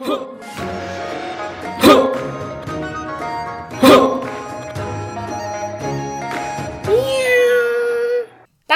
大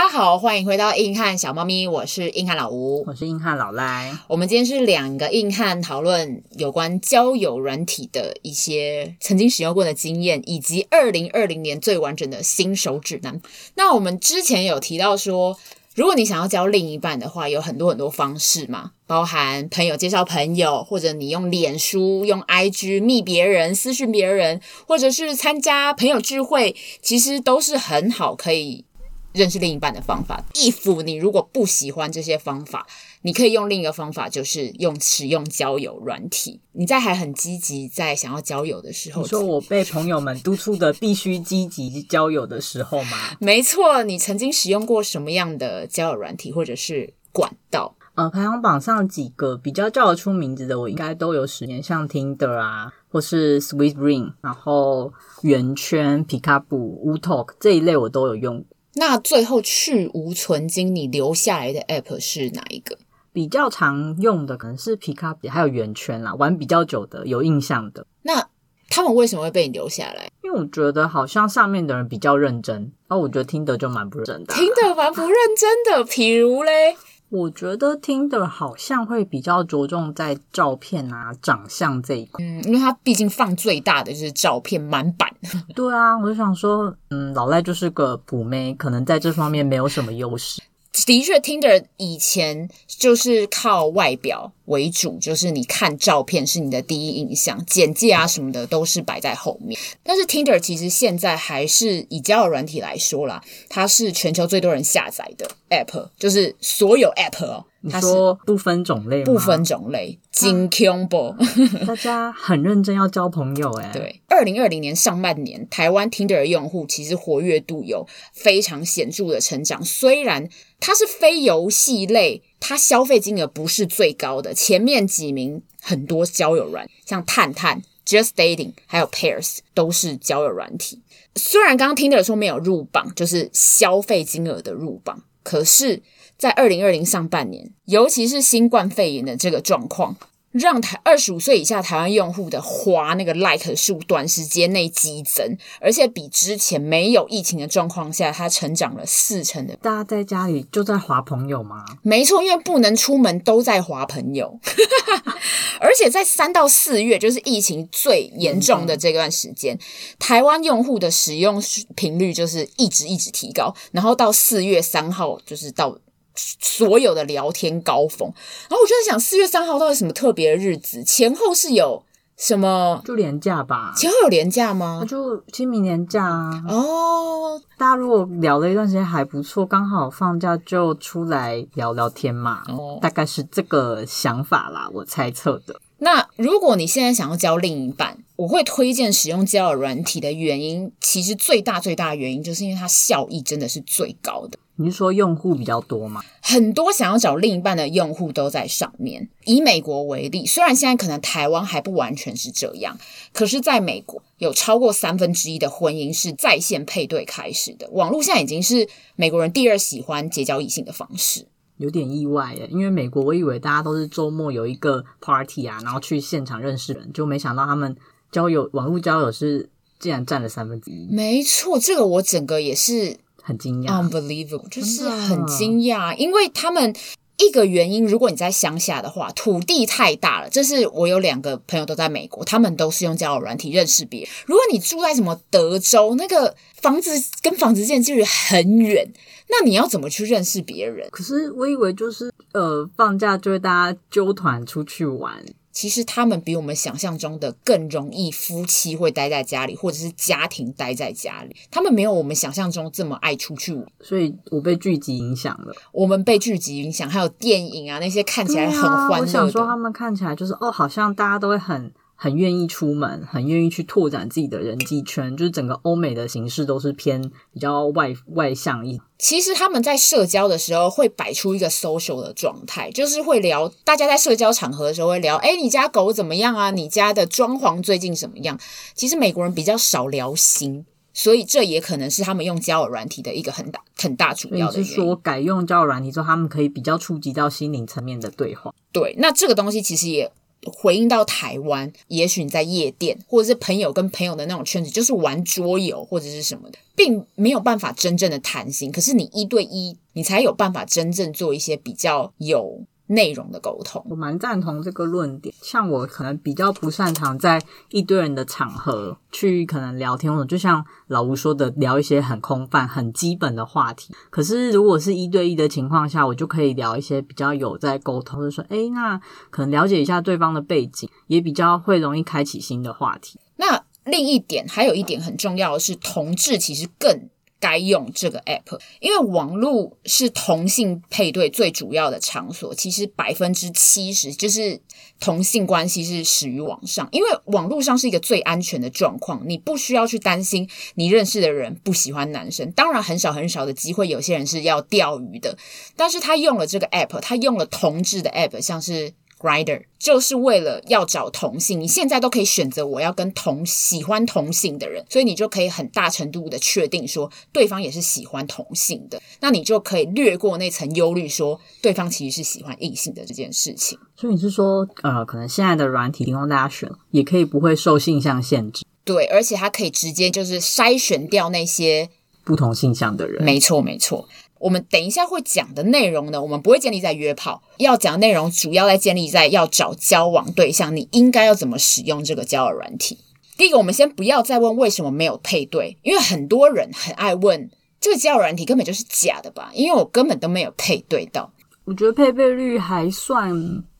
家好，欢迎回到硬汉小猫咪，我是硬汉老吴，我是硬汉老赖。我们今天是两个硬汉讨论有关交友软体的一些曾经使用过的经验，以及二零二零年最完整的新手指南。那我们之前有提到说，如果你想要交另一半的话，有很多很多方式嘛，包含朋友介绍朋友，或者你用脸书、用 IG 密别人、私讯别人，或者是参加朋友聚会，其实都是很好可以。认识另一半的方法，if 你如果不喜欢这些方法，你可以用另一个方法，就是用使用交友软体。你在还很积极在想要交友的时候，你说我被朋友们督促的必须积极交友的时候吗？没错，你曾经使用过什么样的交友软体或者是管道？呃，排行榜上几个比较叫得出名字的，我应该都有使用，像 Tinder 啊，或是 Sweet Ring，然后圆圈、皮卡布、Wootalk 这一类我都有用。那最后去无存菁，你留下来的 App 是哪一个？比较常用的可能是皮卡，还有圆圈啦，玩比较久的，有印象的。那他们为什么会被你留下来？因为我觉得好像上面的人比较认真，而我觉得 Tinder 就蛮不认真的。Tinder 蛮不认真的，譬如嘞。我觉得 Tinder 好像会比较着重在照片啊、长相这一块，嗯，因为他毕竟放最大的就是照片满版。对啊，我就想说，嗯，老赖就是个普妹，可能在这方面没有什么优势。的确，Tinder 以前就是靠外表为主，就是你看照片是你的第一印象，简介啊什么的都是摆在后面。但是 Tinder 其实现在还是以交友软体来说啦，它是全球最多人下载的 App，就是所有 App 哦。你说不分种类吗？不分种类，真恐怖！大家很认真要交朋友哎。对，二零二零年上半年，台湾 Tinder 的用户其实活跃度有非常显著的成长。虽然它是非游戏类，它消费金额不是最高的，前面几名很多交友软，像探探、Just Dating 还有 Pairs 都是交友软体。虽然刚刚 Tinder 说没有入榜，就是消费金额的入榜，可是。在二零二零上半年，尤其是新冠肺炎的这个状况，让台二十五岁以下台湾用户的滑那个 like 数短时间内激增，而且比之前没有疫情的状况下，它成长了四成的。大家在家里就在滑朋友吗？没错，因为不能出门，都在滑朋友。而且在三到四月，就是疫情最严重的这段时间，台湾用户的使用频率就是一直一直提高，然后到四月三号，就是到。所有的聊天高峰，然后我就在想，四月三号到底什么特别的日子？前后是有什么？就廉价吧？前后有廉价吗？就清明年假啊。哦，大家如果聊了一段时间还不错，刚好放假就出来聊聊天嘛。哦，大概是这个想法啦，我猜测的。那如果你现在想要交另一半，我会推荐使用交友软体的原因，其实最大最大的原因就是因为它效益真的是最高的。你是说用户比较多吗？很多想要找另一半的用户都在上面。以美国为例，虽然现在可能台湾还不完全是这样，可是在美国有超过三分之一的婚姻是在线配对开始的。网络现在已经是美国人第二喜欢结交异性的方式。有点意外耶，因为美国我以为大家都是周末有一个 party 啊，然后去现场认识人，就没想到他们交友网络交友是竟然占了三分之一。没错，这个我整个也是。很惊讶，unbelievable，就是很惊讶，因为他们一个原因，如果你在乡下的话，土地太大了。这是我有两个朋友都在美国，他们都是用交友软体认识别人。如果你住在什么德州，那个房子跟房子之间距离很远，那你要怎么去认识别人？可是我以为就是呃，放假就会大家揪团出去玩。其实他们比我们想象中的更容易，夫妻会待在家里，或者是家庭待在家里。他们没有我们想象中这么爱出去，所以我被剧集影响了。我们被剧集影响，还有电影啊那些看起来很欢乐。啊，我想说，他们看起来就是哦，好像大家都会很。很愿意出门，很愿意去拓展自己的人际圈，就是整个欧美的形式都是偏比较外外向一。其实他们在社交的时候会摆出一个 social 的状态，就是会聊，大家在社交场合的时候会聊，诶，你家狗怎么样啊？你家的装潢最近怎么样？其实美国人比较少聊心，所以这也可能是他们用交友软体的一个很大很大主要的原因。是说改用交友软体之后，他们可以比较触及到心灵层面的对话。对，那这个东西其实也。回应到台湾，也许你在夜店，或者是朋友跟朋友的那种圈子，就是玩桌游或者是什么的，并没有办法真正的谈心。可是你一对一，你才有办法真正做一些比较有。内容的沟通，我蛮赞同这个论点。像我可能比较不擅长在一堆人的场合去可能聊天，或者就像老吴说的，聊一些很空泛、很基本的话题。可是如果是一对一的情况下，我就可以聊一些比较有在沟通，就是说，诶，那可能了解一下对方的背景，也比较会容易开启新的话题。那另一点，还有一点很重要的是，同志其实更。该用这个 app，因为网络是同性配对最主要的场所。其实百分之七十就是同性关系是始于网上，因为网络上是一个最安全的状况，你不需要去担心你认识的人不喜欢男生。当然，很少很少的机会，有些人是要钓鱼的，但是他用了这个 app，他用了同志的 app，像是。Rider 就是为了要找同性，你现在都可以选择我要跟同喜欢同性的人，所以你就可以很大程度的确定说对方也是喜欢同性的，那你就可以略过那层忧虑，说对方其实是喜欢异性的这件事情。所以你是说，呃，可能现在的软体提供大家选，也可以不会受性向限制。对，而且它可以直接就是筛选掉那些不同性向的人。没错，没错。我们等一下会讲的内容呢，我们不会建立在约炮，要讲的内容主要在建立在要找交往对象，你应该要怎么使用这个交友软体。第一个，我们先不要再问为什么没有配对，因为很多人很爱问这个交友软体根本就是假的吧？因为我根本都没有配对到。我觉得配对率还算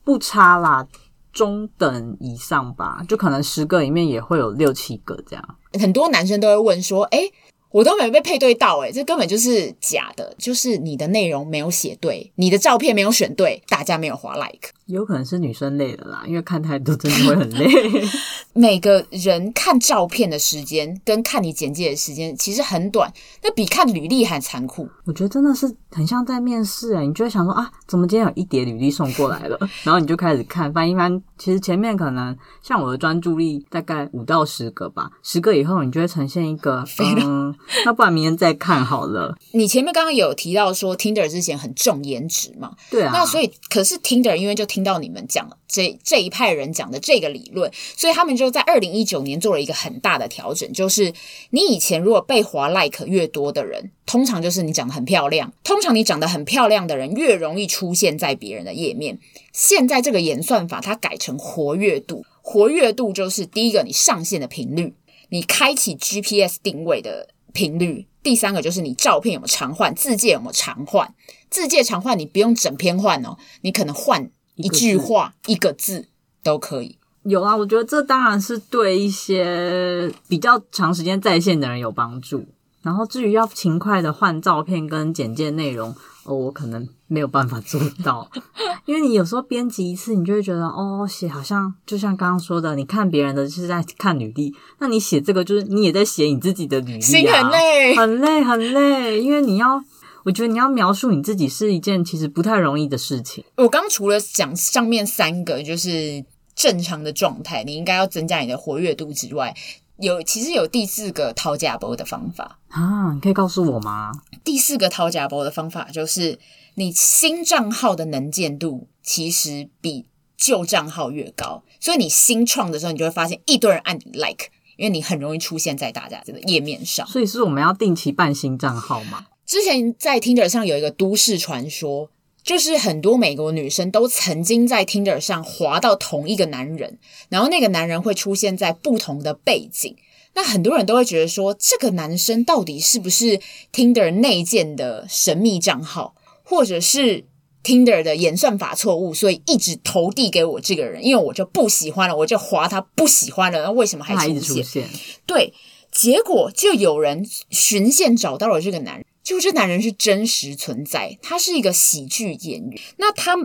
不差啦，中等以上吧，就可能十个里面也会有六七个这样。很多男生都会问说，诶我都没有被配对到，诶，这根本就是假的，就是你的内容没有写对，你的照片没有选对，大家没有滑 like。有可能是女生累了啦，因为看太多真的会很累。每个人看照片的时间跟看你简介的时间其实很短，那比看履历还残酷。我觉得真的是很像在面试诶，你就会想说啊，怎么今天有一叠履历送过来了？然后你就开始看翻一翻，其实前面可能像我的专注力大概五到十个吧，十个以后你就会呈现一个 嗯，那不然明天再看好了。你前面刚刚有提到说 Tinder 之前很重颜值嘛？对啊，那所以可是 Tinder 因为就。听到你们讲这这一派人讲的这个理论，所以他们就在二零一九年做了一个很大的调整，就是你以前如果被划 like 越多的人，通常就是你长得很漂亮，通常你长得很漂亮的人越容易出现在别人的页面。现在这个演算法它改成活跃度，活跃度就是第一个你上线的频率，你开启 GPS 定位的频率，第三个就是你照片有没有常换，字界有没有常换，字界常换你不用整篇换哦，你可能换。一句话，一个字都可以。有啊，我觉得这当然是对一些比较长时间在线的人有帮助。然后至于要勤快的换照片跟简介内容，哦，我可能没有办法做到，因为你有时候编辑一次，你就会觉得哦，写好像就像刚刚说的，你看别人的是在看履历，那你写这个就是你也在写你自己的履历啊，心很累，很累，很累，因为你要。我觉得你要描述你自己是一件其实不太容易的事情。我刚除了讲上面三个就是正常的状态，你应该要增加你的活跃度之外，有其实有第四个掏假包的方法啊，你可以告诉我吗？第四个掏假包的方法就是你新账号的能见度其实比旧账号越高，所以你新创的时候，你就会发现一堆人按你 like，因为你很容易出现在大家这个页面上。所以是我们要定期办新账号吗？之前在 Tinder 上有一个都市传说，就是很多美国女生都曾经在 Tinder 上滑到同一个男人，然后那个男人会出现在不同的背景。那很多人都会觉得说，这个男生到底是不是 Tinder 内建的神秘账号，或者是 Tinder 的演算法错误，所以一直投递给我这个人，因为我就不喜欢了，我就划他不喜欢了，那为什么还出现？出现？对，结果就有人循线找到了这个男人。就这男人是真实存在，他是一个喜剧演员。那他，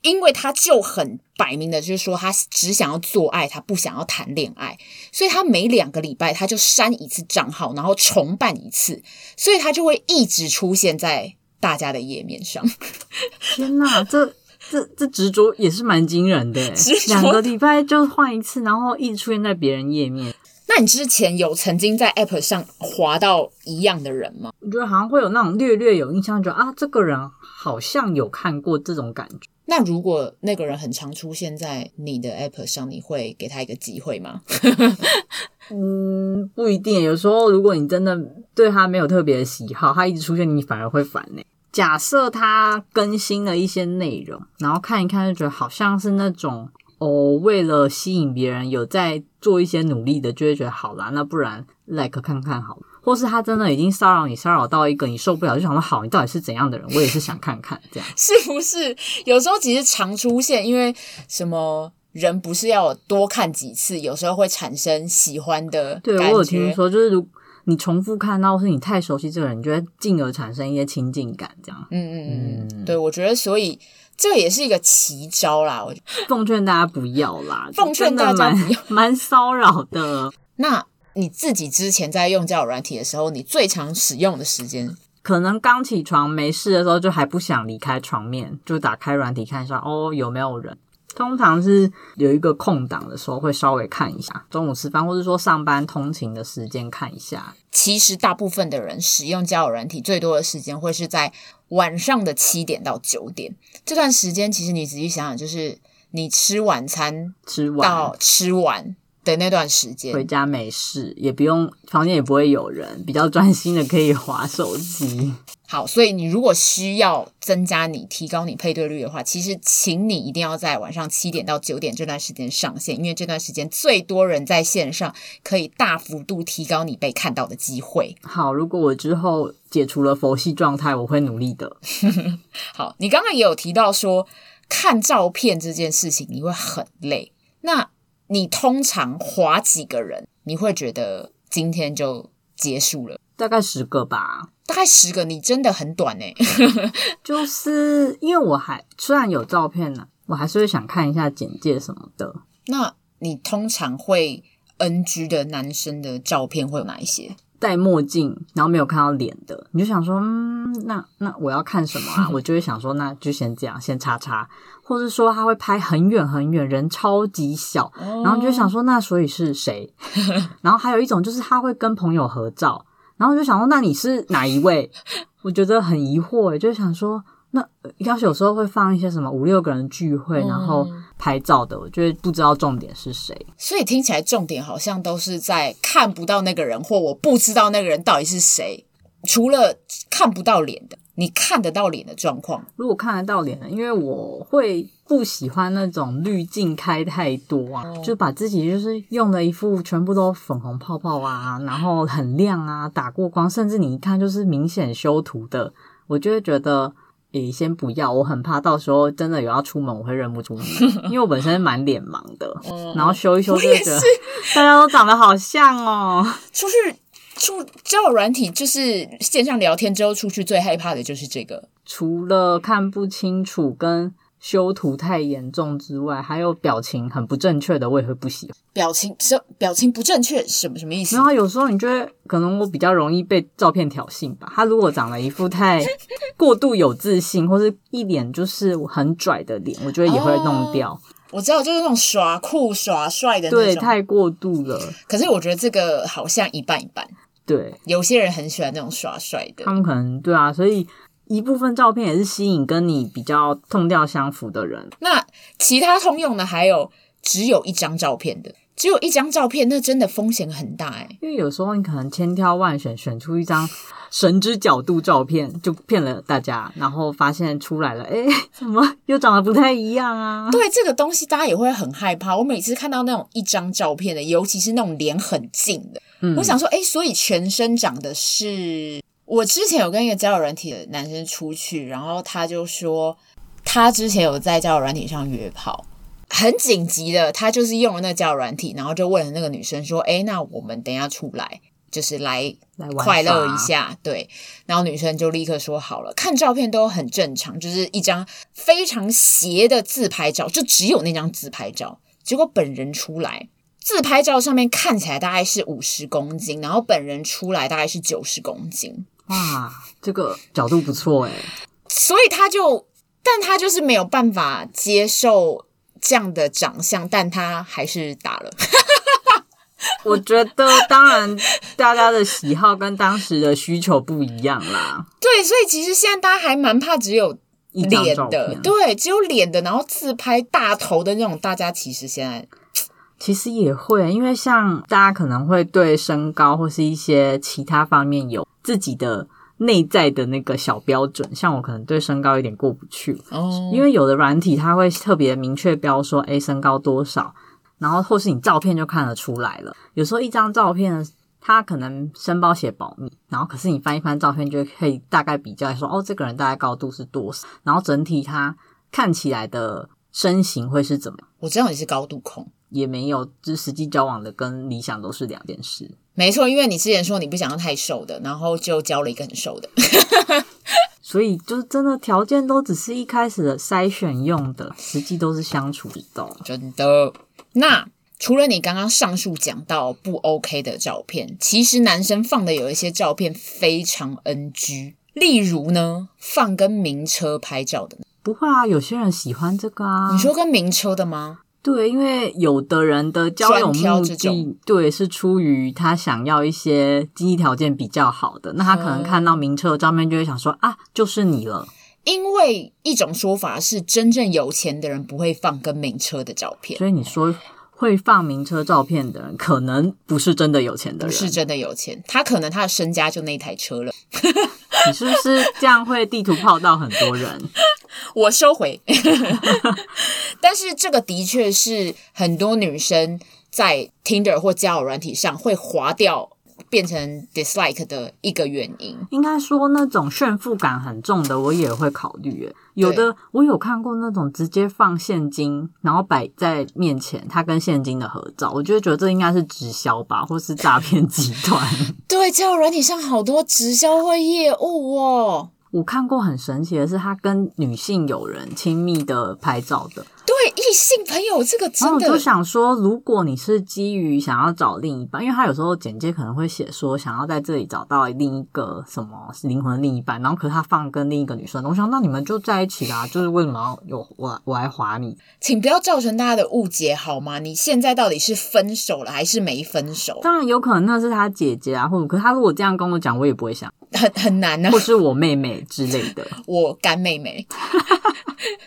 因为他就很摆明的，就是说他只想要做爱，他不想要谈恋爱，所以他每两个礼拜他就删一次账号，然后重办一次，所以他就会一直出现在大家的页面上。天哪，这这这执着也是蛮惊人的，两个礼拜就换一次，然后一直出现在别人页面。那你之前有曾经在 App 上滑到一样的人吗？我觉得好像会有那种略略有印象，觉得啊，这个人好像有看过这种感觉。那如果那个人很常出现在你的 app 上，你会给他一个机会吗？嗯，不一定。有时候如果你真的对他没有特别的喜好，他一直出现，你反而会烦呢。假设他更新了一些内容，然后看一看就觉得好像是那种哦，为了吸引别人有在做一些努力的，就会觉得好啦，那不然 like 看看好了。或是他真的已经骚扰你，骚扰到一个你受不了，就想说好，你到底是怎样的人？我也是想看看这样，是不是？有时候其实常出现，因为什么人不是要多看几次，有时候会产生喜欢的。对，我有听说，就是如你重复看到，或是你太熟悉这个人，你就会进而产生一些亲近感，这样。嗯嗯嗯，对，我觉得所以这个也是一个奇招啦。我奉劝大家不要啦，奉劝大家不要，蛮骚扰的。那。你自己之前在用交友软体的时候，你最常使用的时间，可能刚起床没事的时候，就还不想离开床面，就打开软体看一下，哦，有没有人？通常是有一个空档的时候，会稍微看一下，中午吃饭或者说上班通勤的时间看一下。其实大部分的人使用交友软体最多的时间会是在晚上的七点到九点这段时间。其实你仔细想想，就是你吃晚餐吃完到吃完。的那段时间，回家没事，也不用房间也不会有人，比较专心的可以划手机。好，所以你如果需要增加你、提高你配对率的话，其实请你一定要在晚上七点到九点这段时间上线，因为这段时间最多人在线上，可以大幅度提高你被看到的机会。好，如果我之后解除了佛系状态，我会努力的。好，你刚刚也有提到说看照片这件事情你会很累，那。你通常划几个人，你会觉得今天就结束了？大概十个吧。大概十个，你真的很短欸。就是因为我还虽然有照片呢，我还是会想看一下简介什么的。那你通常会 NG 的男生的照片会有哪一些？戴墨镜，然后没有看到脸的，你就想说，嗯，那那我要看什么啊？我就会想说，那就先这样，先叉叉。或是说他会拍很远很远，人超级小，然后就想说，那所以是谁？然后还有一种就是他会跟朋友合照，然后就想说，那你是哪一位？我觉得很疑惑，就想说。那要是有时候会放一些什么五六个人聚会，然后拍照的，我就会不知道重点是谁。所以听起来重点好像都是在看不到那个人，或我不知道那个人到底是谁。除了看不到脸的，你看得到脸的状况。如果看得到脸的，因为我会不喜欢那种滤镜开太多啊，就把自己就是用了一副全部都粉红泡泡啊，然后很亮啊，打过光，甚至你一看就是明显修图的，我就会觉得。你先不要，我很怕到时候真的有要出门，我会认不出你，因为我本身蛮脸盲的，然后修一修就觉得大家都长得好像哦。出去出交友软体，就是线上聊天之后出去最害怕的就是这个，除了看不清楚跟。修图太严重之外，还有表情很不正确的，我也会不喜欢。表情是表情不正确，什么什么意思？然后有时候你觉得可能我比较容易被照片挑衅吧。他如果长了一副太 过度有自信，或是一脸就是很拽的脸，我觉得也会弄掉。哦，我知道，就是那种耍酷耍帅的那种，对，太过度了。可是我觉得这个好像一半一半。对，有些人很喜欢那种耍帅的，他们可能对啊，所以。一部分照片也是吸引跟你比较痛调相符的人。那其他通用的还有只有一张照片的，只有一张照片，那真的风险很大哎。因为有时候你可能千挑万选，选出一张神之角度照片，就骗了大家，然后发现出来了，哎，怎么又长得不太一样啊？对，这个东西大家也会很害怕。我每次看到那种一张照片的，尤其是那种脸很近的，嗯，我想说，哎，所以全身长的是。我之前有跟一个交友软体的男生出去，然后他就说他之前有在交友软体上约炮，很紧急的，他就是用了那个交友软体，然后就问了那个女生说：“哎，那我们等一下出来，就是来快乐一下。”对，然后女生就立刻说好了，看照片都很正常，就是一张非常斜的自拍照，就只有那张自拍照，结果本人出来。自拍照上面看起来大概是五十公斤，然后本人出来大概是九十公斤。哇，这个角度不错诶。所以他就，但他就是没有办法接受这样的长相，但他还是打了。我觉得，当然大家的喜好跟当时的需求不一样啦。对，所以其实现在大家还蛮怕只有脸的，对，只有脸的，然后自拍大头的那种，大家其实现在其实也会，因为像大家可能会对身高或是一些其他方面有自己的内在的那个小标准，像我可能对身高有点过不去哦，因为有的软体它会特别明确标说，诶，身高多少，然后或是你照片就看得出来了，有时候一张照片。他可能申报写保密，然后可是你翻一翻照片，就可以大概比较说，哦，这个人大概高度是多少，然后整体他看起来的身形会是怎么样？我知道你是高度控，也没有，就是实际交往的跟理想都是两件事。没错，因为你之前说你不想要太瘦的，然后就交了一个很瘦的，所以就是真的条件都只是一开始的筛选用的，实际都是相处之道。真的，那。除了你刚刚上述讲到不 OK 的照片，其实男生放的有一些照片非常 NG，例如呢，放跟名车拍照的。不会啊，有些人喜欢这个啊。你说跟名车的吗？对，因为有的人的交友目的，对，是出于他想要一些经济条件比较好的，那他可能看到名车的照片就会想说啊，就是你了。因为一种说法是，真正有钱的人不会放跟名车的照片，所以你说。会放名车照片的人，可能不是真的有钱的人。不是真的有钱，他可能他的身家就那台车了。你是不是这样会地图泡到很多人？我收回。但是这个的确是很多女生在 Tinder 或交友软体上会滑掉。变成 dislike 的一个原因，应该说那种炫富感很重的，我也会考虑。有的我有看过那种直接放现金，然后摆在面前，他跟现金的合照，我就觉得这应该是直销吧，或是诈骗集团。对，交友软体上好多直销会业务哦。我看过很神奇的是，他跟女性友人亲密的拍照的。对，异性朋友这个真的，我就想说，如果你是基于想要找另一半，因为他有时候简介可能会写说想要在这里找到另一个什么灵魂的另一半，然后可是他放跟另一个女生，我想那你们就在一起啦，就是为什么要有我我来划你？请不要造成大家的误解好吗？你现在到底是分手了还是没分手？当然有可能那是他姐姐啊，或者可是他如果这样跟我讲，我也不会想，很很难呢、啊，或是我妹妹之类的，我干妹妹。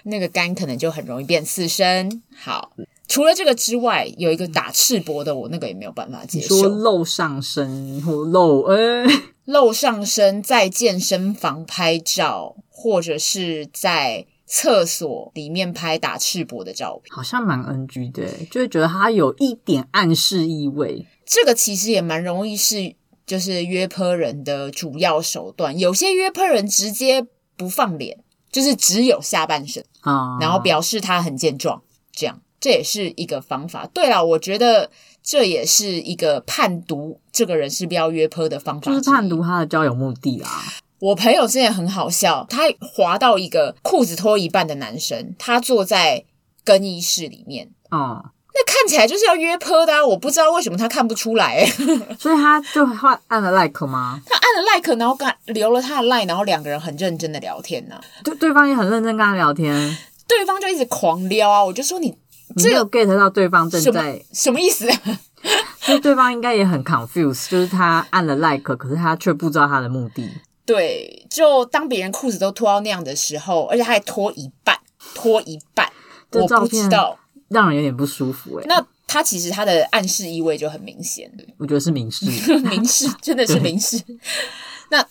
那个干可能就很容易变四声。好，除了这个之外，有一个打赤膊的，我那个也没有办法接受。说露上身或露，哎，露上身在健身房拍照，或者是在厕所里面拍打赤膊的照片，好像蛮 NG 的，就会觉得它有一点暗示意味。这个其实也蛮容易是，就是约砲人的主要手段。有些约砲人直接不放脸。就是只有下半身啊，然后表示他很健壮，这样这也是一个方法。对了，我觉得这也是一个判读这个人是不是要约炮的方法，就是判读他的交友目的啦。我朋友之前很好笑，他滑到一个裤子脱一半的男生，他坐在更衣室里面，哦、嗯。那看起来就是要约炮的啊，我不知道为什么他看不出来，所以他就换按了 like 吗？他按了 like，然后跟留了他的 line，然后两个人很认真的聊天呢、啊。对，对方也很认真跟他聊天，对方就一直狂撩啊！我就说你，你没有 get 到对方正在什么，什么意思？所 以对方应该也很 confused，就是他按了 like，可是他却不知道他的目的。对，就当别人裤子都脱到那样的时候，而且他还脱一半，脱一半，我不知道。让人有点不舒服哎、欸，那他其实他的暗示意味就很明显，我觉得是明示，明示 真的是明示。那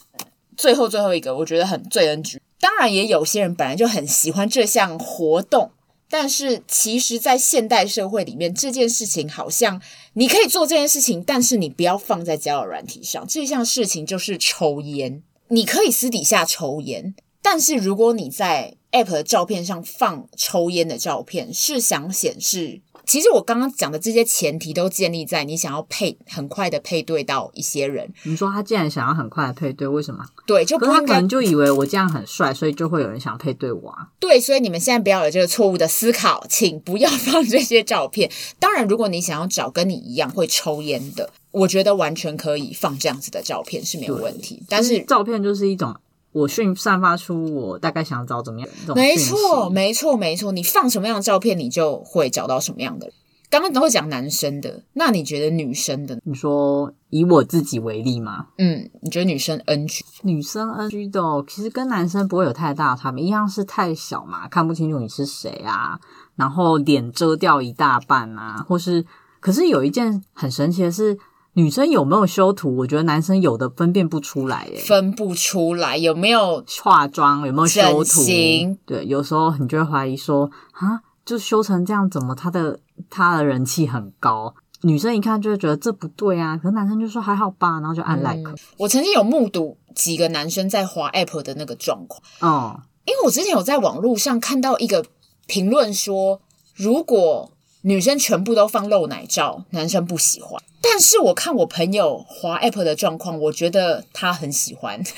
最后最后一个，我觉得很最 NG。当然也有些人本来就很喜欢这项活动，但是其实，在现代社会里面，这件事情好像你可以做这件事情，但是你不要放在交友软体上。这项事情就是抽烟，你可以私底下抽烟，但是如果你在 App 的照片上放抽烟的照片，是想显示，其实我刚刚讲的这些前提都建立在你想要配很快的配对到一些人。你说他既然想要很快的配对，为什么？对，就不会可能就以为我这样很帅，所以就会有人想配对我啊。对，所以你们现在不要有这个错误的思考，请不要放这些照片。当然，如果你想要找跟你一样会抽烟的，我觉得完全可以放这样子的照片是没有问题。但是照片就是一种。我讯散发出我大概想找怎么样的，没错，没错，没错。你放什么样的照片，你就会找到什么样的人。刚刚都会讲男生的，那你觉得女生的？你说以我自己为例吗？嗯，你觉得女生 NG？女生 NG 的，其实跟男生不会有太大的差别，一样是太小嘛，看不清楚你是谁啊，然后脸遮掉一大半啊，或是，可是有一件很神奇的是，女生有没有修图？我觉得男生有的分辨不出来，耶，分不出来有没有化妆，有没有修图？型对，有时候你就会怀疑说，啊，就修成这样，怎么他的？他的人气很高，女生一看就会觉得这不对啊，可是男生就说还好吧，然后就按 like。嗯，我曾经有目睹几个男生在滑 app 的那个状况，哦，因为我之前有在网络上看到一个评论说，如果女生全部都放露奶照，男生不喜欢。但是我看我朋友滑 app 的状况，我觉得他很喜欢。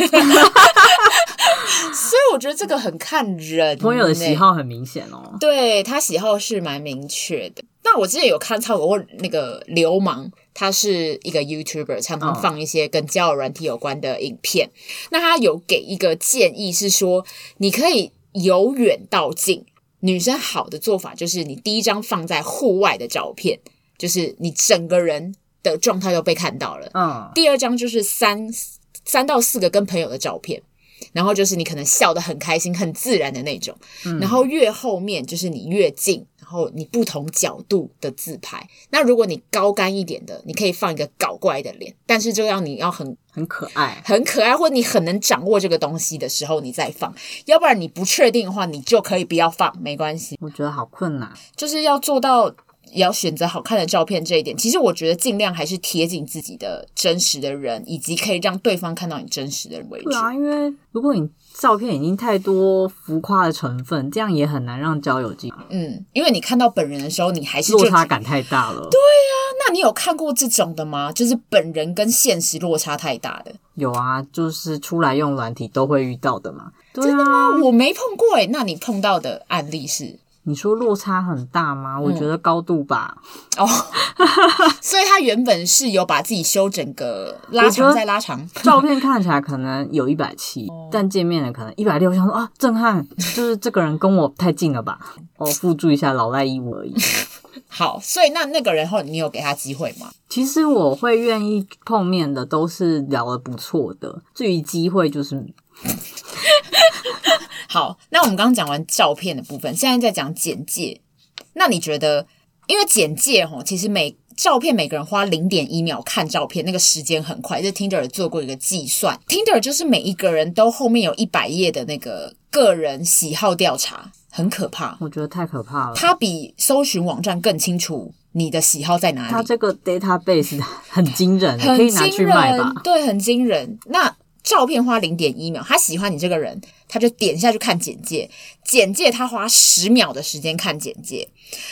所以我觉得这个很看人，朋友的喜好很明显哦。对，他喜好是蛮明确的。那我之前有看超过那个流氓，他是一个 YouTuber，常常放一些跟交友软体有关的影片。哦、那他有给一个建议是说，你可以由远到近。女生好的做法就是，你第一张放在户外的照片，就是你整个人的状态都被看到了。嗯。第二张就是三三到四个跟朋友的照片。然后就是你可能笑得很开心、很自然的那种，嗯、然后越后面就是你越近，然后你不同角度的自拍。那如果你高干一点的，你可以放一个搞怪的脸，但是就要你要很很可爱、很可爱，或你很能掌握这个东西的时候你再放。要不然你不确定的话，你就可以不要放，没关系。我觉得好困难，就是要做到。也要选择好看的照片，这一点其实我觉得尽量还是贴近自己的真实的人，以及可以让对方看到你真实的人为主。对啊，因为如果你照片已经太多浮夸的成分，这样也很难让交友进。嗯，因为你看到本人的时候，你还是落差感太大了。对呀，那你有看过这种的吗？就是本人跟现实落差太大的。有啊，就是出来用软体都会遇到的嘛。对啊。真的吗？我没碰过诶。那你碰到的案例是？你说落差很大吗？嗯、我觉得高度吧。哦，所以他原本是有把自己修整个拉长再拉长，照片看起来可能有一百七，但见面的可能一百六。想说啊，震撼，就是这个人跟我太近了吧？我附注一下老赖衣物而已。好，所以那那个人后你有给他机会吗？其实我会愿意碰面的，都是聊得不错的。至于机会，就是。好，那我们刚刚讲完照片的部分，现在在讲简介。那你觉得，因为简介齁，其实每照片每个人花零点一秒看照片，那个时间很快。这 Tinder 做过一个计算，Tinder 就是每一个人都后面有一百页的那个个人喜好调查，很可怕。我觉得太可怕了。它比搜寻网站更清楚你的喜好在哪里。它这个 database 很惊人，可以拿去卖吧？对，很惊人。那照片花零点一秒，他喜欢你这个人，他就点下去看简介。简介他花十秒的时间看简介，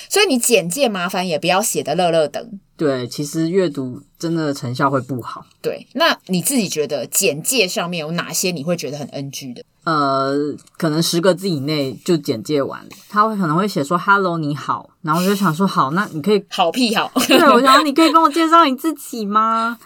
所以你简介麻烦也不要写的乐乐等。对，其实阅读真的成效会不好。对，那你自己觉得简介上面有哪些你会觉得很 NG 的？呃，可能十个字以内就简介完，他会可能会写说 “Hello，你好”，然后我就想说好，那你可以好屁好。对，我想你可以跟我介绍你自己吗？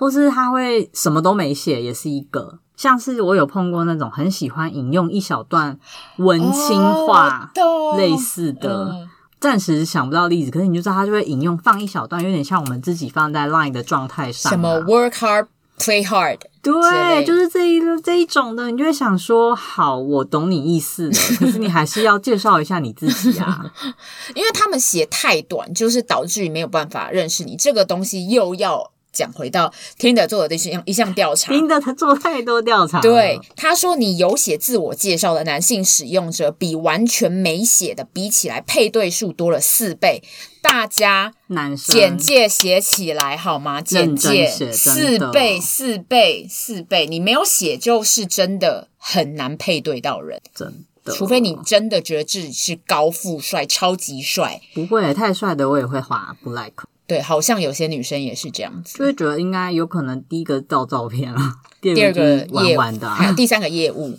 或是他会什么都没写，也是一个，像是我有碰过那种很喜欢引用一小段文青话类似的，暂时想不到例子，可是你就知道他就会引用放一小段，有点像我们自己放在 Line 的状态上，什么。Work hard, play hard，对，就是这一个这一种的，你就会想说，好，我懂你意思了，可是你还是要介绍一下你自己啊，因为他们写太短，就是导致于没有办法认识你，这个东西又要。讲回到 Tinder 做的一项一项调查，Tinder 他做太多调查。对，他说你有写自我介绍的男性使用者，比完全没写的比起来，配对数多了四倍。大家男生简介写起来好吗？简介四倍，四倍，四倍。你没有写，就是真的很难配对到人，真的。除非你真的觉得自己是高富帅、超级帅，不会太帅的我也会滑不 like。对，好像有些女生也是这样子，就会觉得应该有可能第一个照照片啊，第二个玩玩的，还有第三个业务，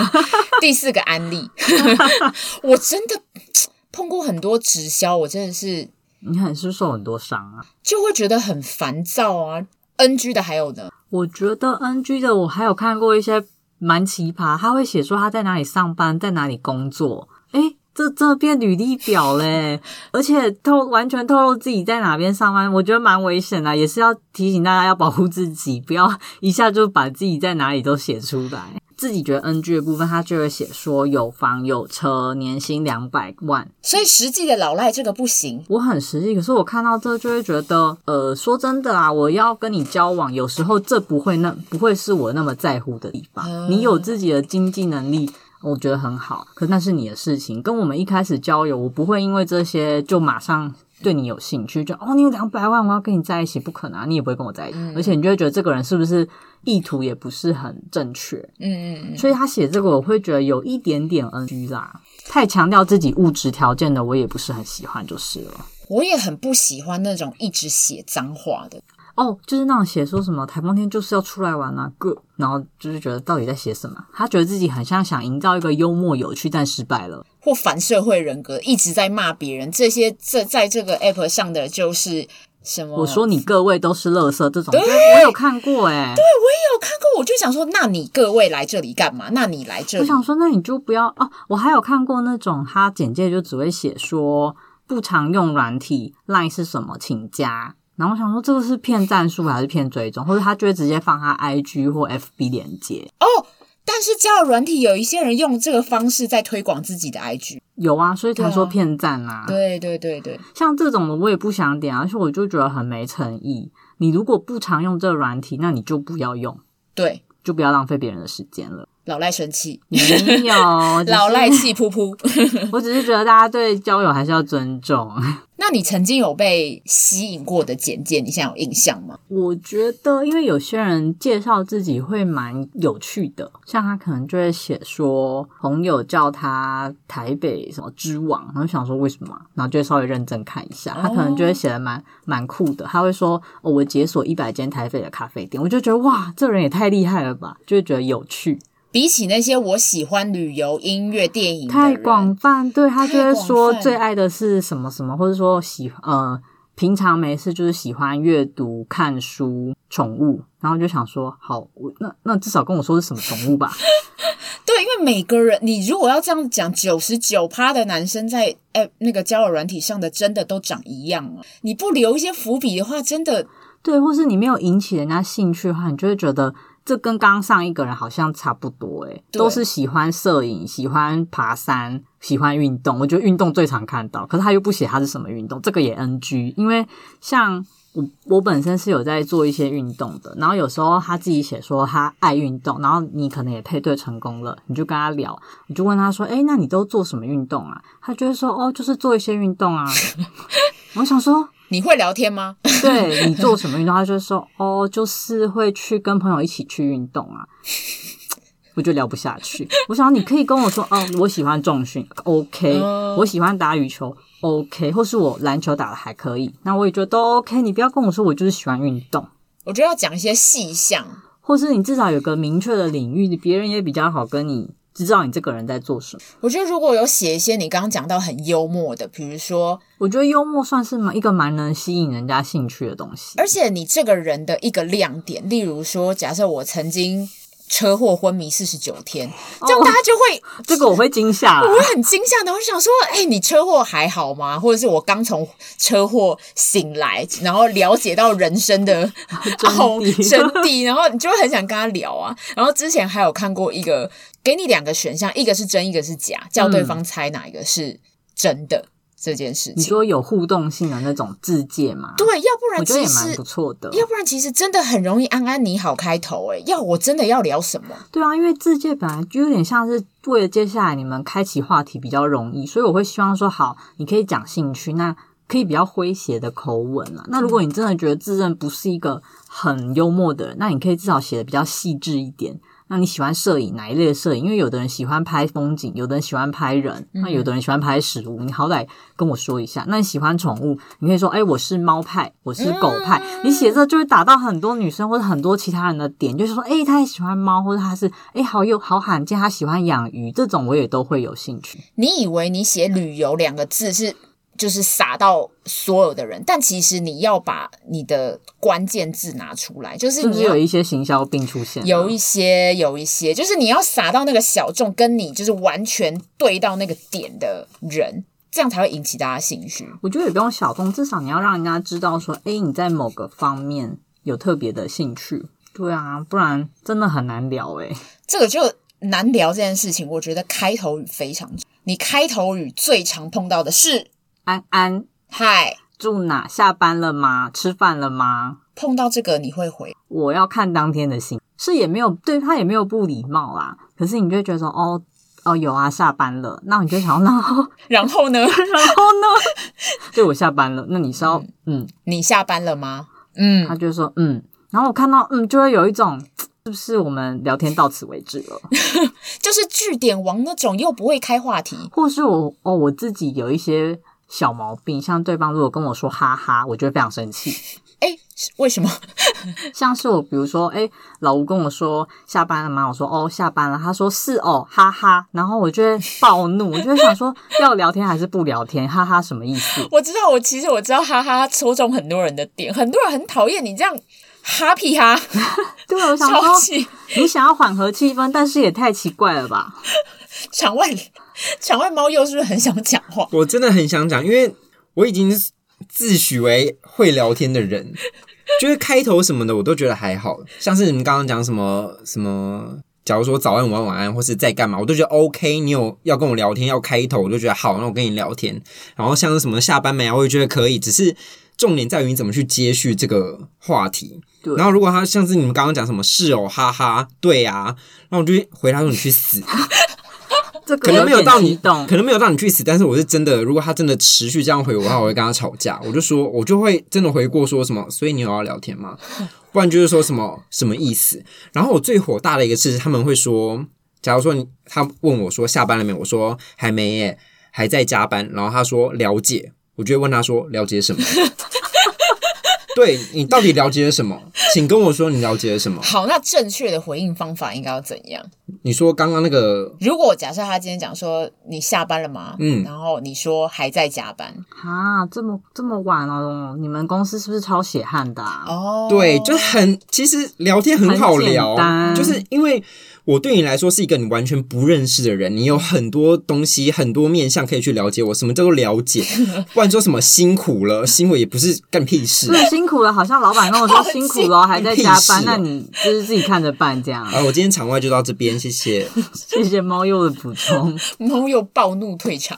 第四个安利。我真的碰过很多直销，我真的是，你很是受很多伤啊，就会觉得很烦躁啊。NG 的还有呢，我觉得 NG 的我还有看过一些蛮奇葩，他会写说他在哪里上班，在哪里工作，诶这这变履历表嘞，而且透完全透露自己在哪边上班，我觉得蛮危险的，也是要提醒大家要保护自己，不要 一下就把自己在哪里都写出来。自己觉得 NG 的部分，他就会写说有房有车，年薪两百万。所以实际的老赖这个不行。我很实际，可是我看到这就会觉得，呃，说真的啊，我要跟你交往，有时候这不会那不会是我那么在乎的地方。嗯、你有自己的经济能力，我觉得很好，可是那是你的事情，跟我们一开始交友，我不会因为这些就马上。对你有兴趣，就哦，你有两百万，我要跟你在一起，不可能啊，你也不会跟我在一起，嗯、而且你就会觉得这个人是不是意图也不是很正确，嗯嗯嗯，所以他写这个我会觉得有一点点 NG 啦，太强调自己物质条件的，我也不是很喜欢，就是了。我也很不喜欢那种一直写脏话的。哦，就是那种写说什么台风天就是要出来玩啊，Good，然后就是觉得到底在写什么？他觉得自己很像想营造一个幽默有趣，但失败了，或反社会人格，一直在骂别人。这些这在这个 app 上的就是什么？我说你各位都是垃圾，这种对我有看过哎、欸，对我也有看过。我就想说，那你各位来这里干嘛？那你来这里，我想说，那你就不要哦。我还有看过那种他简介就只会写说不常用软体，Line 是什么，请加。然后我想说，这个是骗赞数还是骗追踪，或者他就会直接放他 IG 或 FB 连接哦。但是交友软体有一些人用这个方式在推广自己的 IG，有啊，所以才说骗赞啊。对对对对，像这种的我也不想点，而且我就觉得很没诚意。你如果不常用这个软体，那你就不要用，对，就不要浪费别人的时间了。老赖生气，没有，老赖气噗噗。我只是觉得大家对交友还是要尊重。那你曾经有被吸引过的简介，你现在有印象吗？我觉得，因为有些人介绍自己会蛮有趣的，像他可能就会写说朋友叫他台北什么之王，然后想说为什么，然后就会稍微认真看一下，他可能就会写的蛮蛮酷的，他会说哦，我解锁一百间台北的咖啡店，我就觉得哇，这人也太厉害了吧，就会觉得有趣。比起那些我喜欢旅游、音乐、电影，太广泛。对，他就会说最爱的是什么什么，或者说喜呃平常没事就是喜欢阅读、看书、宠物，然后就想说好，我那那至少跟我说是什么宠物吧。对，因为每个人，你如果要这样讲，九十九趴的男生在哎那个交友软体上的真的都长一样了。你不留一些伏笔的话，真的对，或是你没有引起人家兴趣的话，你就会觉得。这跟刚上一个人好像差不多诶，对都是喜欢摄影、喜欢爬山、喜欢运动。我觉得运动最常看到，可是他又不写他是什么运动，这个也 NG。因为像我，我本身是有在做一些运动的，然后有时候他自己写说他爱运动，然后你可能也配对成功了，你就跟他聊，你就问他说：“诶，那你都做什么运动啊？”他就会说：“哦，就是做一些运动啊。”我想说。你会聊天吗？对，你做什么运动？他就说 哦，就是会去跟朋友一起去运动啊，我就聊不下去。我想你可以跟我说哦，我喜欢重训，OK，我喜欢打羽球，OK，或是我篮球打的还可以，那我也觉得都 OK。你不要跟我说我就是喜欢运动，我觉得要讲一些细项，或是你至少有个明确的领域，别人也比较好跟你。知道你这个人在做什么。我觉得如果有写一些你刚刚讲到很幽默的，比如说，我觉得幽默算是蛮一个蛮能吸引人家兴趣的东西。而且你这个人的一个亮点，例如说，假设我曾经。车祸昏迷四十九天，这样大家就会、哦、这个我会惊吓，我会很惊吓的。我想说，哎、欸，你车祸还好吗？或者是我刚从车祸醒来，然后了解到人生的 真谛，真谛，然后你就会很想跟他聊啊。然后之前还有看过一个，给你两个选项，一个是真，一个是假，叫对方猜哪一个是真的。嗯这件事情，你说有互动性的那种自介吗？对，要不然其实我觉得也蛮不错的。要不然其实真的很容易安安你好开头诶，要我真的要聊什么？对啊，因为自介本来就有点像是为了接下来你们开启话题比较容易，所以我会希望说好，你可以讲兴趣，那可以比较诙谐的口吻啊。那如果你真的觉得自认不是一个很幽默的人，那你可以至少写的比较细致一点。那你喜欢摄影哪一类的摄影？因为有的人喜欢拍风景，有的人喜欢拍人，那有的人喜欢拍食物。你好歹跟我说一下。那你喜欢宠物，你可以说：“哎，我是猫派，我是狗派。”你写这就会打到很多女生或者很多其他人的点，就是说：“哎，他也喜欢猫，或者他是哎，好有好罕见，他喜欢养鱼。”这种我也都会有兴趣。你以为你写旅游两个字是就是撒到所有的人，但其实你要把你的关键字拿出来，就是你有一些行销病出现，有一些有一些，就是你要撒到那个小众，跟你就是完全对到那个点的人，这样才会引起大家兴趣。我觉得也不用小众，至少你要让人家知道说，哎，你在某个方面有特别的兴趣。对啊，不然真的很难聊诶。这个就难聊这件事情，我觉得开头语非常。你开头语最常碰到的是安安，嗨，住哪？下班了吗？吃饭了吗？碰到这个你会回？我要看当天的心，是也没有对他也没有不礼貌啦。可是你就会觉得说，哦哦有啊，下班了。那你就想，然后 然后呢？然后呢？对，我下班了。那你说，嗯，嗯，你下班了吗？嗯，他就说，嗯。然后我看到，嗯，就会有一种，是不是我们聊天到此为止了？就是据点王那种，又不会开话题，或是我哦，我自己有一些小毛病，像对方如果跟我说哈哈，我就会非常生气。哎，为什么？像是我，比如说，哎，老吴跟我说下班了吗？我说哦，下班了。他说是哦，哈哈。然后我就会暴怒，我就会想说，要聊天还是不聊天？哈哈，什么意思？我知道，我其实我知道，哈哈戳中很多人的点，很多人很讨厌你这样。哈皮哈，对，我想说，你想要缓和气氛，但是也太奇怪了吧？场外，场外猫又是不是很想讲话？我真的很想讲，因为我已经自诩为会聊天的人，就是开头什么的我都觉得还好，像是你们刚刚讲什么什么，假如说早安、晚安、晚安，或是在干嘛，我都觉得 OK。你有要跟我聊天，要开头，我就觉得好，那我跟你聊天。然后像是什么下班没啊，我也觉得可以，只是重点在于你怎么去接续这个话题。然后，如果他像是你们刚刚讲什么是哦，哈哈，对呀，然后我就回答说：“你去死。”这可能没有到你，可能没有到你去死，但是我是真的，如果他真的持续这样回我的话，我会跟他吵架。我就说，我就会真的回过说什么，所以你有要聊天吗？不然就是说什么什么意思？然后我最火大的一个是，他们会说，假如说你他问我说下班了没有，我说还没耶，还在加班。然后他说了解，我就会问他说了解什么？对，你到底了解了什么？请跟我说你了解了什么。好，那正确的回应方法应该要怎样？你说刚刚那个，如果假设他今天讲说你下班了吗？嗯，然后你说还在加班啊，这么这么晚了哦，你们公司是不是超血汗的啊？哦，对，就很其实聊天很好聊，就是因为。我对你来说是一个你完全不认识的人，你有很多东西、很多面向可以去了解我。什么叫做了解？不然说什么辛苦了，辛苦也不是干屁事。对，辛苦了，好像老板跟我说 辛苦了，还在加班，那你就是自己看着办这样。啊，我今天场外就到这边，谢谢，谢谢猫又的补充。猫又暴怒退场，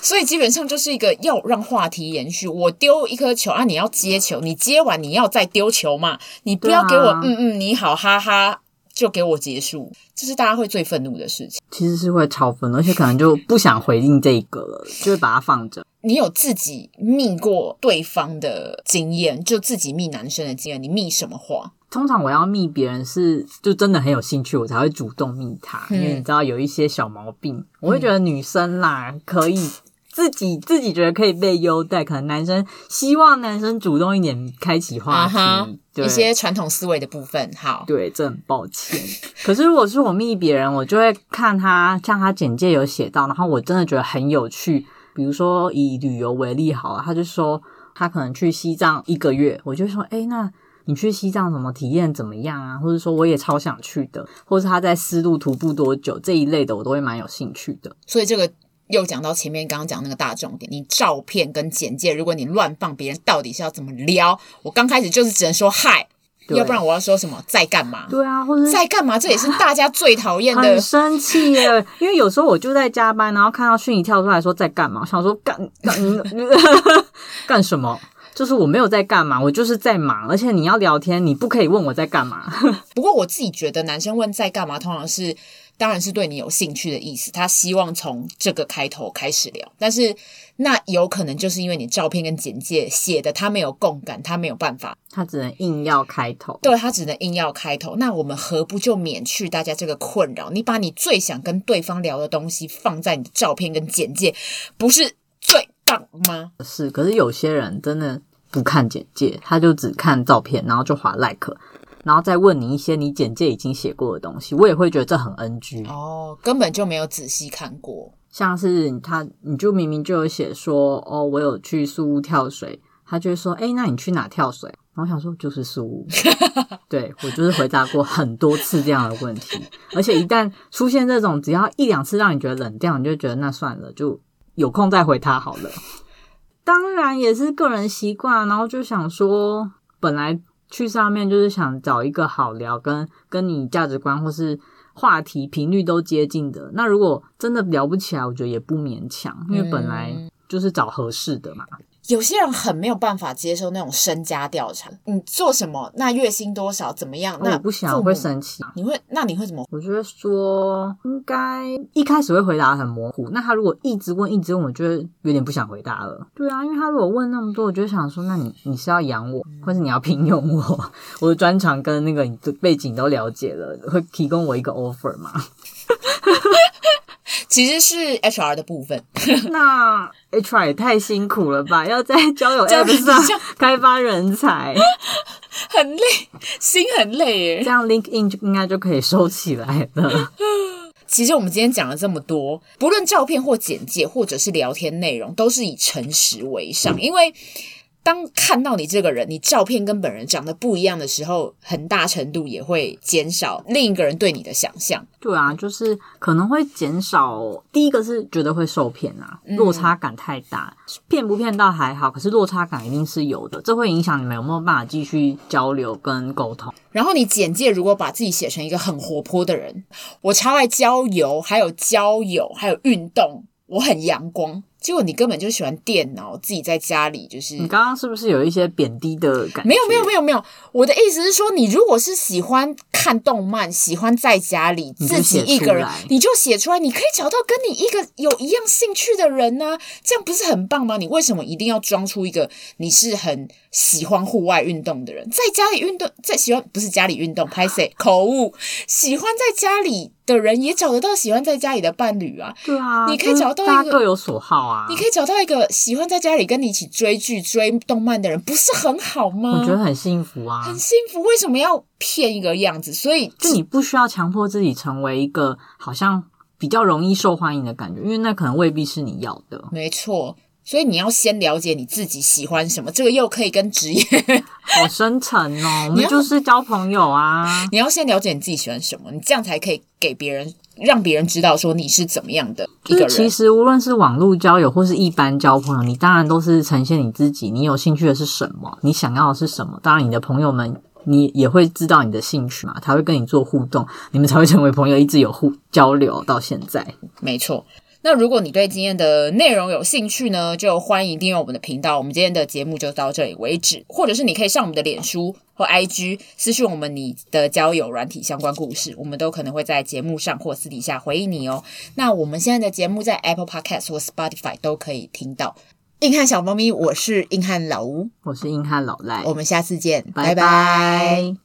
所以基本上就是一个要让话题延续。我丢一颗球啊，你要接球，你接完你要再丢球嘛，你不要给我、啊、嗯嗯你好哈哈。就给我结束，这是大家会最愤怒的事情。其实是会超愤怒，而且可能就不想回应这一个了，就会把它放着。你有自己密过对方的经验，就自己密男生的经验，你密什么话？通常我要密别人是就真的很有兴趣，我才会主动密他，嗯、因为你知道有一些小毛病，我会觉得女生啦、嗯、可以。自己自己觉得可以被优待，可能男生希望男生主动一点，开启话题，uh-huh, 对，一些传统思维的部分。好，对，这很抱歉。可是如果是我密别人，我就会看他，像他简介有写到，然后我真的觉得很有趣。比如说以旅游为例好了，他就说他可能去西藏一个月，我就说，哎，那你去西藏怎么体验怎么样啊？或者说我也超想去的，或是他在丝路徒步多久这一类的，我都会蛮有兴趣的。所以这个。又讲到前面刚刚讲那个大重点，你照片跟简介，如果你乱放，别人到底是要怎么撩？我刚开始就是只能说嗨，要不然我要说什么在干嘛？对啊，或者在干嘛？这也是大家最讨厌的。很生气耶，因为有时候我就在加班，然后看到讯息跳出来说在干嘛，想说干干 干什么？就是我没有在干嘛，我就是在忙，而且你要聊天，你不可以问我在干嘛。不过我自己觉得，男生问在干嘛，通常是。当然是对你有兴趣的意思，他希望从这个开头开始聊，但是那有可能就是因为你照片跟简介写的他没有共感，他没有办法，他只能硬要开头，对，他只能硬要开头。那我们何不就免去大家这个困扰？你把你最想跟对方聊的东西放在你的照片跟简介，不是最棒吗？是，可是有些人真的不看简介，他就只看照片，然后就划 like。然后再问你一些你简介已经写过的东西，我也会觉得这很 NG 哦，根本就没有仔细看过。像是他，你就明明就有写说，哦，我有去宿屋跳水，他就会说，哎，那你去哪跳水？然后我想说，就是宿雾。对，我就是回答过很多次这样的问题，而且一旦出现这种只要一两次让你觉得冷掉，你就觉得那算了，就有空再回他好了。当然也是个人习惯，然后就想说，本来去上面就是想找一个好聊，跟跟你价值观或是。话题频率都接近的，那如果真的聊不起来，我觉得也不勉强，因为本来就是找合适的嘛。有些人很没有办法接受那种身家调查，你做什么？那月薪多少？怎么样？那我不想，我会生气。你会？那你会怎么？我觉得说应该一开始会回答很模糊。那他如果一直问，一直问，我觉得有点不想回答了。对啊，因为他如果问那么多，我就想说，那你你是要养我，或是你要聘用我？我的专长跟那个你的背景都了解了，会提供我一个 offer 吗？其实是 HR 的部分，那 HR 也太辛苦了吧？要在交友 App 上 开发人才，很累，心很累耶。这样 LinkedIn 就应该就可以收起来了。其实我们今天讲了这么多，不论照片或简介，或者是聊天内容，都是以诚实为上，因为。当看到你这个人，你照片跟本人长得不一样的时候，很大程度也会减少另一个人对你的想象。对啊，就是可能会减少。第一个是觉得会受骗啊，落差感太大。骗、嗯、不骗到还好，可是落差感一定是有的，这会影响你们有没有办法继续交流跟沟通。然后你简介如果把自己写成一个很活泼的人，我超爱郊游，还有交友，还有运动，我很阳光。结果你根本就喜欢电脑，自己在家里就是。你刚刚是不是有一些贬低的感觉？没有没有没有没有，我的意思是说，你如果是喜欢看动漫，喜欢在家里自己一个人，你就写出来，你可以找到跟你一个有一样兴趣的人呢、啊，这样不是很棒吗？你为什么一定要装出一个你是很喜欢户外运动的人，在家里运动，在喜欢不是家里运动，拍谢口误，喜欢在家里。的人也找得到喜欢在家里的伴侣啊，对啊，你可以找到一个各有所好啊，你可以找到一个喜欢在家里跟你一起追剧、追动漫的人，不是很好吗？我觉得很幸福啊，很幸福。为什么要骗一个样子？所以就你不需要强迫自己成为一个好像比较容易受欢迎的感觉，因为那可能未必是你要的。没错。所以你要先了解你自己喜欢什么，这个又可以跟职业 好深沉哦。我们就是交朋友啊，你要先了解你自己喜欢什么，你这样才可以给别人，让别人知道说你是怎么样的一个人。其实无论是网络交友或是一般交朋友，你当然都是呈现你自己，你有兴趣的是什么，你想要的是什么。当然，你的朋友们你也会知道你的兴趣嘛，他会跟你做互动，你们才会成为朋友，一直有互交流到现在。没错。那如果你对今天的内容有兴趣呢，就欢迎订阅我们的频道。我们今天的节目就到这里为止，或者是你可以上我们的脸书或 IG 私讯我们你的交友软体相关故事，我们都可能会在节目上或私底下回应你哦。那我们现在的节目在 Apple Podcast 或 Spotify 都可以听到。硬汉小猫咪，我是硬汉老吴，我是硬汉老赖，我们下次见，拜拜。拜拜。